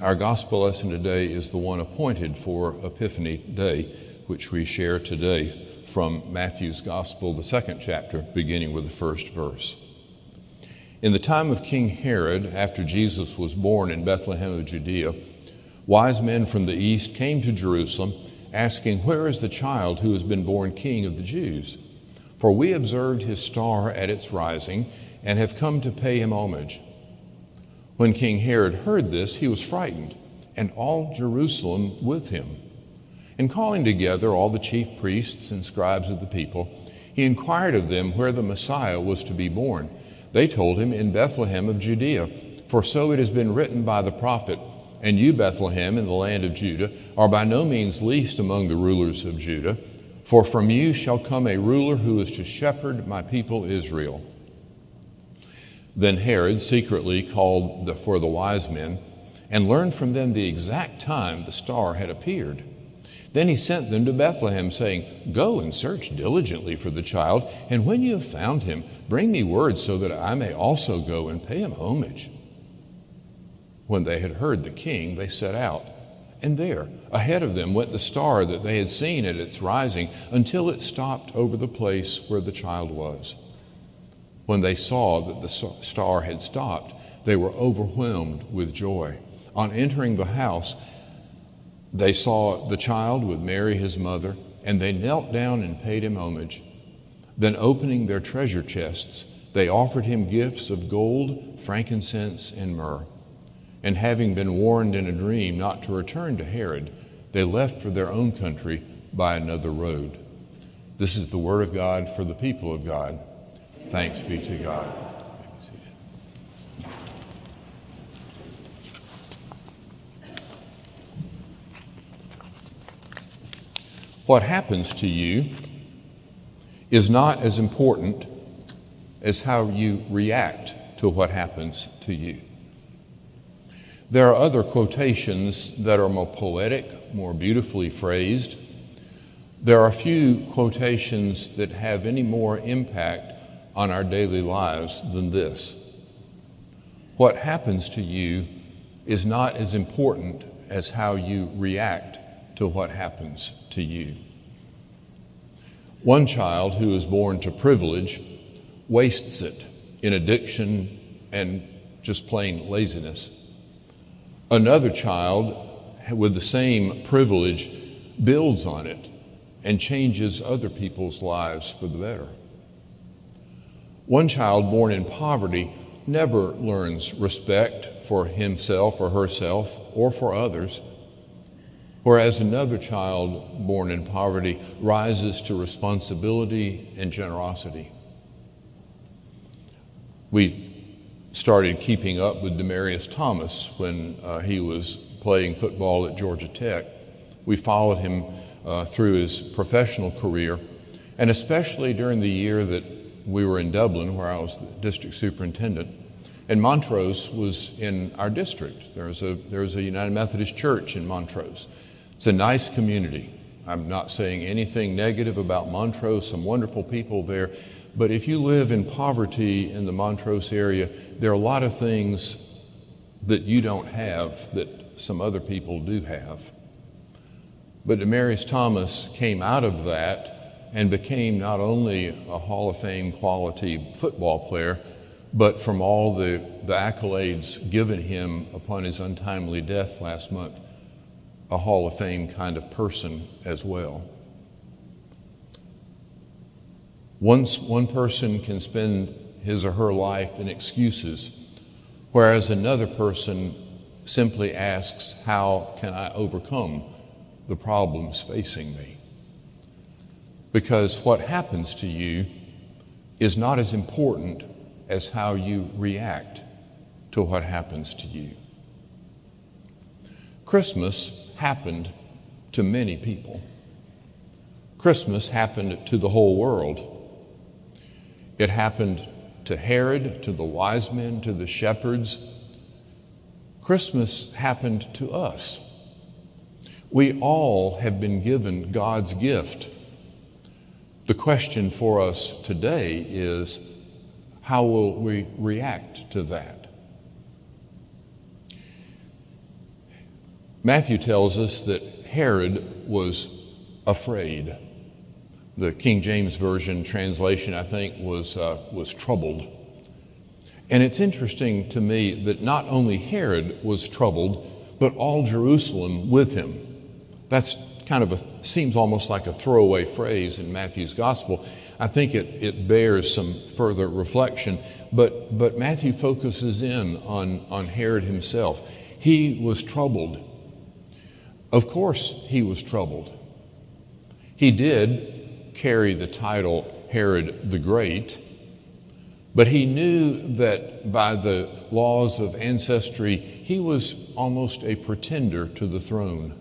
Our gospel lesson today is the one appointed for Epiphany Day, which we share today from Matthew's Gospel, the second chapter, beginning with the first verse. In the time of King Herod, after Jesus was born in Bethlehem of Judea, wise men from the east came to Jerusalem, asking, Where is the child who has been born king of the Jews? For we observed his star at its rising and have come to pay him homage. When King Herod heard this, he was frightened, and all Jerusalem with him. And calling together all the chief priests and scribes of the people, he inquired of them where the Messiah was to be born. They told him, In Bethlehem of Judea, for so it has been written by the prophet, And you, Bethlehem, in the land of Judah, are by no means least among the rulers of Judah, for from you shall come a ruler who is to shepherd my people Israel. Then Herod secretly called the, for the wise men and learned from them the exact time the star had appeared. Then he sent them to Bethlehem, saying, Go and search diligently for the child, and when you have found him, bring me word so that I may also go and pay him homage. When they had heard the king, they set out. And there, ahead of them, went the star that they had seen at its rising until it stopped over the place where the child was. When they saw that the star had stopped, they were overwhelmed with joy. On entering the house, they saw the child with Mary, his mother, and they knelt down and paid him homage. Then, opening their treasure chests, they offered him gifts of gold, frankincense, and myrrh. And having been warned in a dream not to return to Herod, they left for their own country by another road. This is the word of God for the people of God. Thanks be to God. What happens to you is not as important as how you react to what happens to you. There are other quotations that are more poetic, more beautifully phrased. There are few quotations that have any more impact on our daily lives than this. What happens to you is not as important as how you react to what happens to you. One child who is born to privilege wastes it in addiction and just plain laziness. Another child with the same privilege builds on it and changes other people's lives for the better. One child born in poverty never learns respect for himself or herself or for others, whereas another child born in poverty rises to responsibility and generosity. We started keeping up with Demaryius Thomas when uh, he was playing football at Georgia Tech. We followed him uh, through his professional career, and especially during the year that we were in Dublin, where I was the district superintendent, and Montrose was in our district. There's a, there's a United Methodist Church in Montrose. It's a nice community. I'm not saying anything negative about Montrose, some wonderful people there. But if you live in poverty in the Montrose area, there are a lot of things that you don't have that some other people do have. But Demaryius Thomas came out of that and became not only a Hall of Fame quality football player, but from all the, the accolades given him upon his untimely death last month, a Hall of Fame kind of person as well. Once one person can spend his or her life in excuses, whereas another person simply asks, How can I overcome the problems facing me? Because what happens to you is not as important as how you react to what happens to you. Christmas happened to many people. Christmas happened to the whole world. It happened to Herod, to the wise men, to the shepherds. Christmas happened to us. We all have been given God's gift the question for us today is how will we react to that? Matthew tells us that Herod was afraid. The King James Version translation, I think, was, uh, was troubled. And it's interesting to me that not only Herod was troubled, but all Jerusalem with him. That's kind of a, seems almost like a throwaway phrase in Matthew's gospel. I think it, it bears some further reflection, but, but Matthew focuses in on, on Herod himself. He was troubled. Of course, he was troubled. He did carry the title Herod the Great, but he knew that by the laws of ancestry, he was almost a pretender to the throne.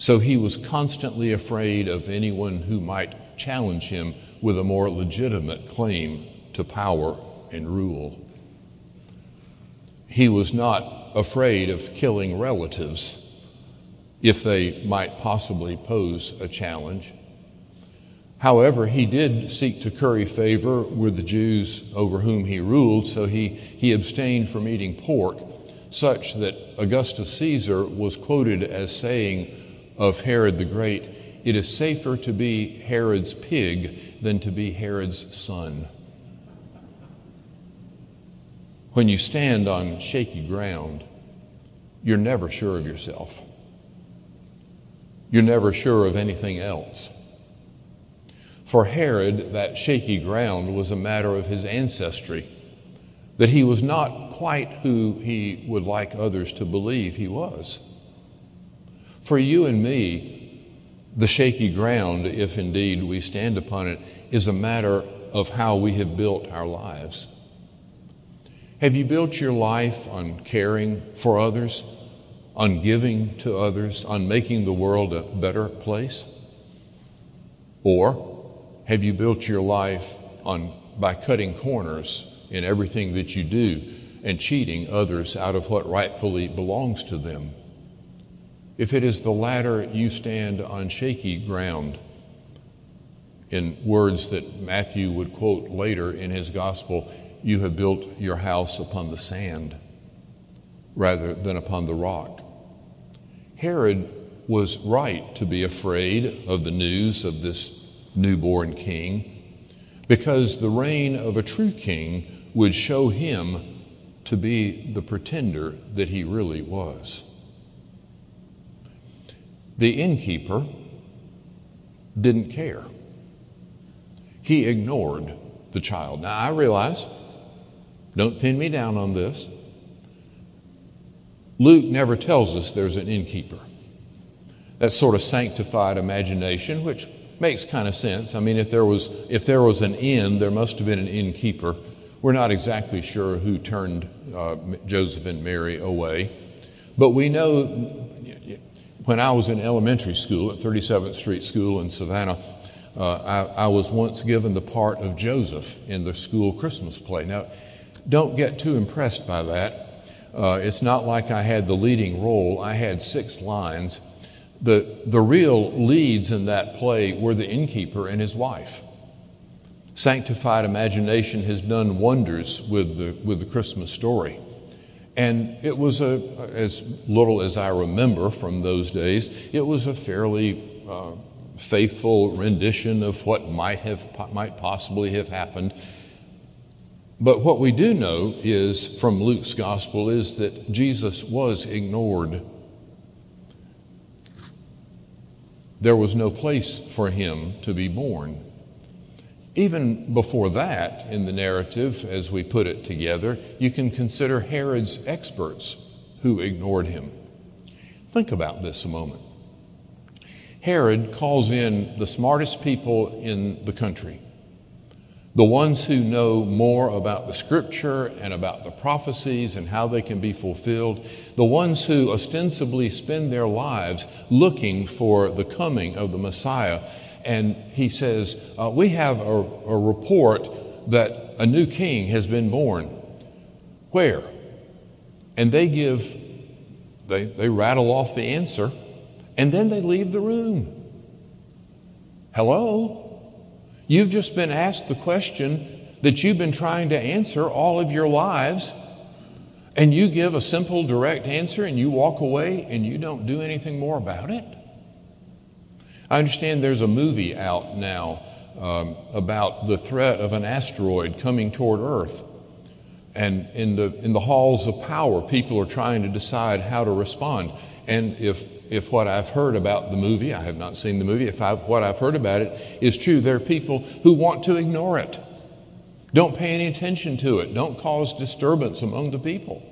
So he was constantly afraid of anyone who might challenge him with a more legitimate claim to power and rule. He was not afraid of killing relatives if they might possibly pose a challenge. However, he did seek to curry favor with the Jews over whom he ruled, so he, he abstained from eating pork, such that Augustus Caesar was quoted as saying of Herod the Great, It is safer to be Herod's pig than to be Herod's son. When you stand on shaky ground, you're never sure of yourself. You're never sure of anything else. For Herod, that shaky ground was a matter of his ancestry, that he was not quite who he would like others to believe he was. For you and me, the shaky ground, if indeed we stand upon it, is a matter of how we have built our lives. Have you built your life on caring for others? on giving to others, on making the world a better place? Or have you built your life on by cutting corners in everything that you do and cheating others out of what rightfully belongs to them? If it is the latter, you stand on shaky ground. In words that Matthew would quote later in his gospel, you have built your house upon the sand rather than upon the rock. Herod was right to be afraid of the news of this newborn king because the reign of a true king would show him to be the pretender that he really was. The innkeeper didn't care. He ignored the child. Now, I realize, don't pin me down on this, Luke never tells us there's an innkeeper. That sort of sanctified imagination, which makes kind of sense. I mean, if there was if there was an inn, there must have been an innkeeper. We're not exactly sure who turned uh, Joseph and Mary away, but we know when I was in elementary school at 37th Street School in Savannah, uh, I, I was once given the part of Joseph in the school Christmas play. Now, don't get too impressed by that uh, it's not like I had the leading role, I had six lines. The, the real leads in that play were the innkeeper and his wife. Sanctified imagination has done wonders with the, with the Christmas story. And it was a, as little as I remember from those days, it was a fairly uh, faithful rendition of what might have might possibly have happened but what we do know is from Luke's gospel is that Jesus was ignored. There was no place for him to be born. Even before that, in the narrative, as we put it together, you can consider Herod's experts who ignored him. Think about this a moment. Herod calls in the smartest people in the country the ones who know more about the scripture and about the prophecies and how they can be fulfilled, the ones who ostensibly spend their lives looking for the coming of the Messiah. And he says, uh, We have a, a report that a new king has been born. Where? And they give, they, they rattle off the answer, and then they leave the room. Hello? You've just been asked the question that you've been trying to answer all of your lives, And you give a simple, direct answer and you walk away and you don't do anything more about it? I understand there's a movie out now um, about the threat of an asteroid coming toward Earth. And in the, in the halls of power, people are trying to decide how to respond. And if, if what I've heard about the movie, I have not seen the movie, if I've, what I've heard about it is true, there are people who want to ignore it. Don't pay any attention to it. Don't cause disturbance among the people.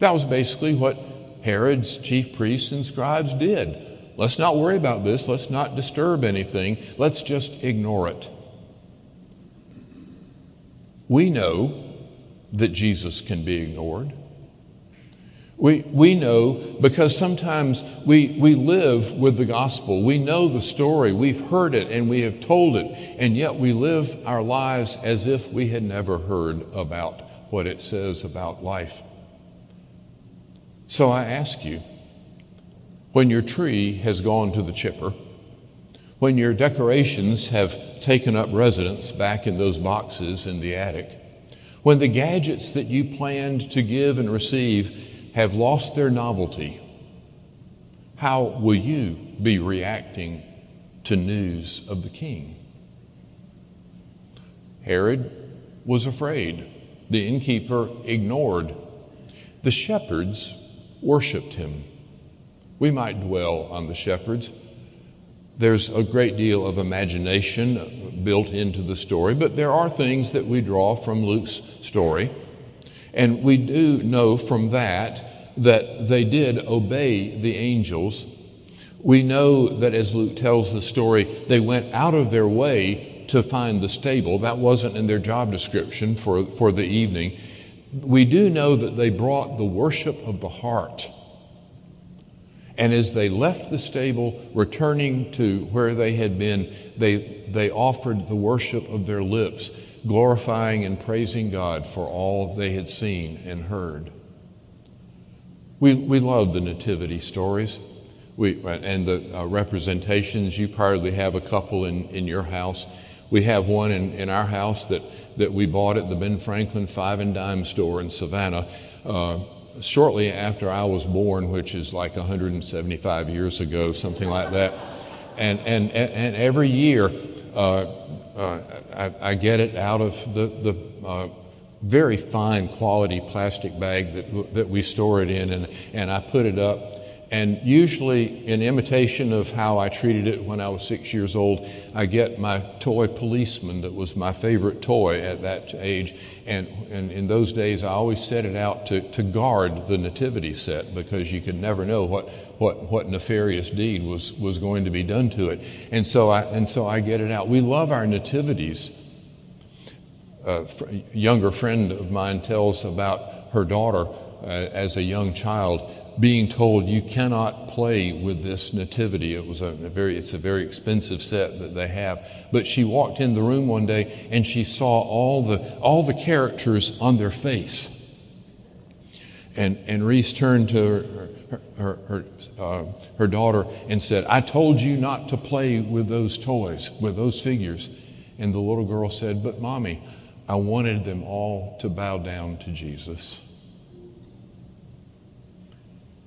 That was basically what Herod's chief priests and scribes did. Let's not worry about this. Let's not disturb anything. Let's just ignore it. We know that Jesus can be ignored. We, we know because sometimes we, we live with the gospel. We know the story. We've heard it and we have told it. And yet we live our lives as if we had never heard about what it says about life. So I ask you, when your tree has gone to the chipper, when your decorations have taken up residence back in those boxes in the attic, when the gadgets that you planned to give and receive have lost their novelty, how will you be reacting to news of the king? Herod was afraid. The innkeeper ignored. The shepherds worshiped him. We might dwell on the shepherds. There's a great deal of imagination built into the story, but there are things that we draw from Luke's story. And we do know from that that they did obey the angels. We know that as Luke tells the story, they went out of their way to find the stable. That wasn't in their job description for, for the evening. We do know that they brought the worship of the heart and as they left the stable, returning to where they had been, they, they offered the worship of their lips, glorifying and praising God for all they had seen and heard. We, we love the nativity stories we, and the uh, representations. You probably have a couple in, in your house. We have one in, in our house that, that we bought at the Ben Franklin Five and Dime store in Savannah. Uh, shortly after I was born, which is like 175 years ago, something like that. And, and, and every year, uh, uh, I, I, get it out of the, the uh, very fine quality plastic bag that, that we store it in, and, and I put it up and usually, in imitation of how I treated it when I was six years old, I get my toy policeman that was my favorite toy at that age. And, and in those days, I always set it out to, to guard the nativity set because you could never know what, what, what nefarious deed was, was going to be done to it. And so I, and so I get it out. We love our nativities. A younger friend of mine tells about her daughter uh, as a young child being told you cannot play with this nativity. It was a, very, it's a very expensive set that they have. But she walked in the room one day and she saw all the, all the characters on their face. And, and Reese turned to her, her, her, uh, her daughter and said, I told you not to play with those toys, with those figures. And the little girl said, But mommy, I wanted them all to bow down to Jesus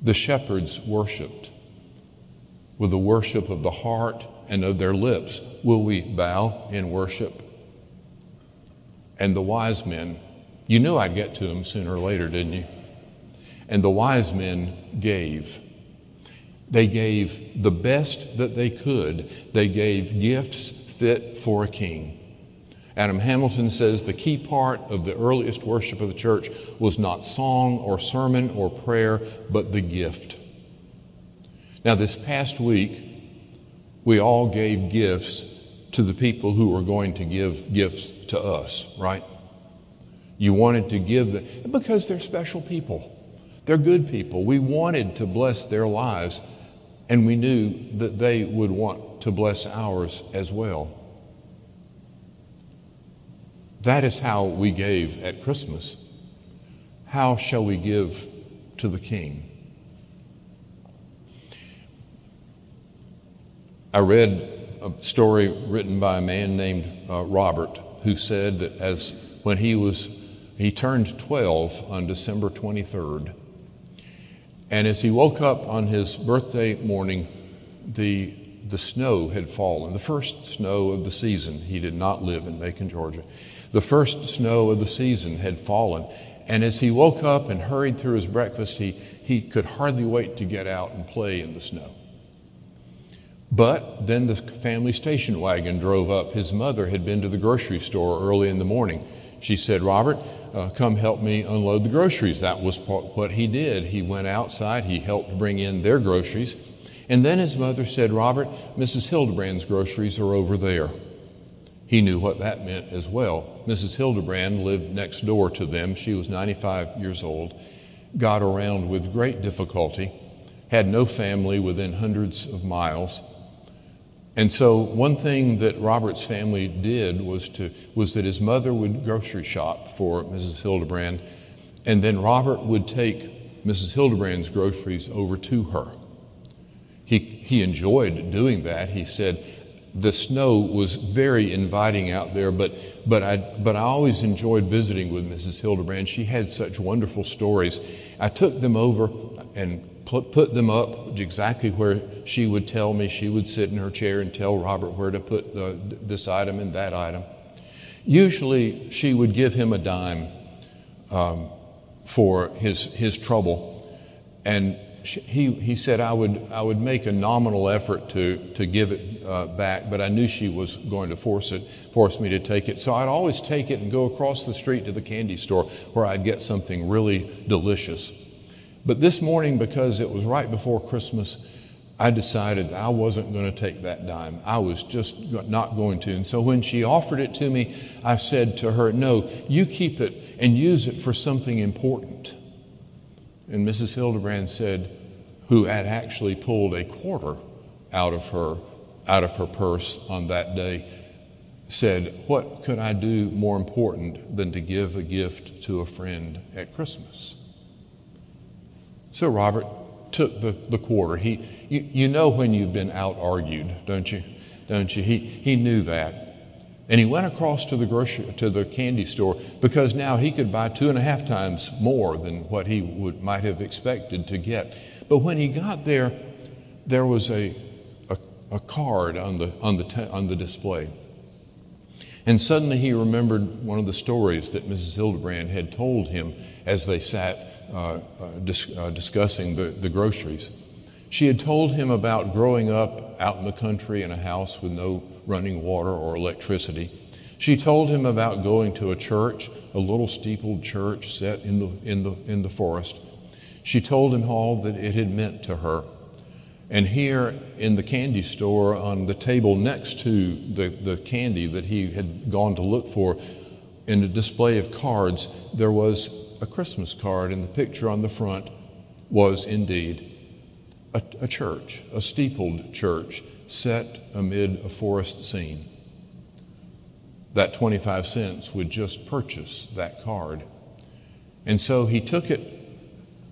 the shepherds worshiped with the worship of the heart and of their lips. Will we bow in worship? And the wise men, you knew I'd get to them sooner or later, didn't you? And the wise men gave. They gave the best that they could. They gave gifts fit for a king. Adam Hamilton says the key part of the earliest worship of the church was not song or sermon or prayer, but the gift. Now, this past week, we all gave gifts to the people who were going to give gifts to us, right? You wanted to give them because they're special people. They're good people. We wanted to bless their lives, and we knew that they would want to bless ours as well. That is how we gave at Christmas. How shall we give to the King? I read a story written by a man named uh, Robert who said that as when he was he turned 12 on December 23rd. And as he woke up on his birthday morning, the, the snow had fallen, the first snow of the season. He did not live in Macon, Georgia. The first snow of the season had fallen. And as he woke up and hurried through his breakfast, he, he could hardly wait to get out and play in the snow. But then the family station wagon drove up. His mother had been to the grocery store early in the morning. She said, Robert, uh, come help me unload the groceries. That was what he did. He went outside, he helped bring in their groceries. And then his mother said, Robert, Mrs. Hildebrand's groceries are over there. He knew what that meant as well. Mrs. Hildebrand lived next door to them. She was 95 years old, got around with great difficulty, had no family within hundreds of miles. And so one thing that Robert's family did was to was that his mother would grocery shop for Mrs. Hildebrand, and then Robert would take Mrs. Hildebrand's groceries over to her. He, he enjoyed doing that. He said the snow was very inviting out there, but, but, I, but I always enjoyed visiting with Mrs. Hildebrand. She had such wonderful stories. I took them over and put them up exactly where she would tell me. She would sit in her chair and tell Robert where to put the, this item and that item. Usually, she would give him a dime um, for his, his trouble. And she, he, he said, I would, I would make a nominal effort to, to give it uh, back, but I knew she was going to force it, force me to take it. So I'd always take it and go across the street to the candy store where I'd get something really delicious. But this morning, because it was right before Christmas, I decided I wasn't going to take that dime. I was just not going to. And so when she offered it to me, I said to her, No, you keep it and use it for something important. And Mrs. Hildebrand said, who had actually pulled a quarter out of her out of her purse on that day, said, What could I do more important than to give a gift to a friend at Christmas? So Robert took the, the quarter. He, you, you know when you've been out argued, don't you? Don't you? He, he knew that. And he went across to the grocery to the candy store because now he could buy two and a half times more than what he would might have expected to get. But when he got there, there was a, a, a card on the on the on the display. And suddenly he remembered one of the stories that Mrs. Hildebrand had told him as they sat uh, uh, dis- uh, discussing the, the groceries. She had told him about growing up out in the country in a house with no running water or electricity. She told him about going to a church, a little steepled church set in the, in the, in the forest. She told him all that it had meant to her. And here in the candy store, on the table next to the, the candy that he had gone to look for, in a display of cards, there was a Christmas card, and the picture on the front was indeed a, a church, a steepled church set amid a forest scene. That 25 cents would just purchase that card. And so he took it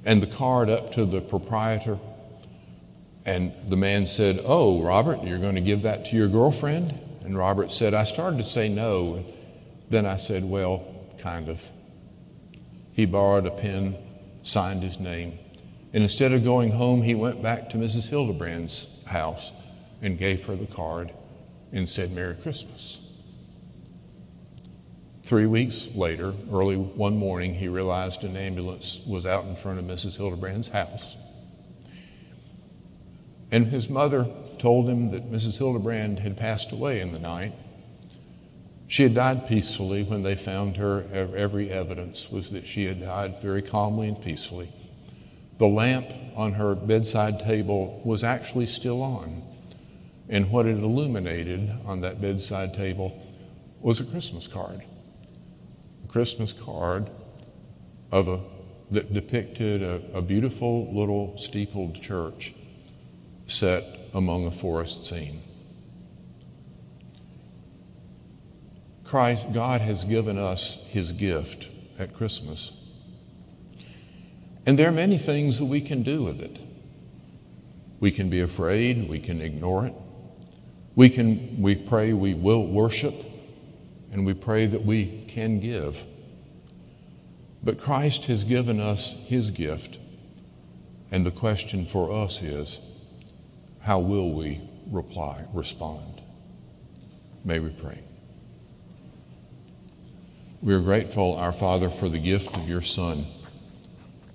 and the card up to the proprietor. And the man said, Oh, Robert, you're going to give that to your girlfriend? And Robert said, I started to say no. Then I said, Well, kind of. He borrowed a pen, signed his name, and instead of going home, he went back to Mrs. Hildebrand's house and gave her the card and said, Merry Christmas. Three weeks later, early one morning, he realized an ambulance was out in front of Mrs. Hildebrand's house. And his mother told him that Mrs. Hildebrand had passed away in the night she had died peacefully when they found her. Every evidence was that she had died very calmly and peacefully. The lamp on her bedside table was actually still on. And what it illuminated on that bedside table was a Christmas card. A Christmas card of a, that depicted a, a beautiful little steepled church set among a forest scene. Christ, God has given us His gift at Christmas. And there are many things that we can do with it. We can be afraid, we can ignore it. We can we pray we will worship and we pray that we can give. But Christ has given us his gift, and the question for us is how will we reply, respond? May we pray. We are grateful, our Father, for the gift of your Son.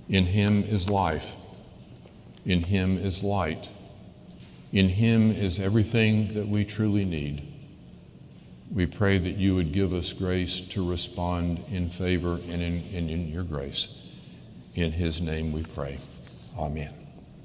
In him is life, in him is light, in him is everything that we truly need. We pray that you would give us grace to respond in favor and in, and in your grace. In his name we pray. Amen.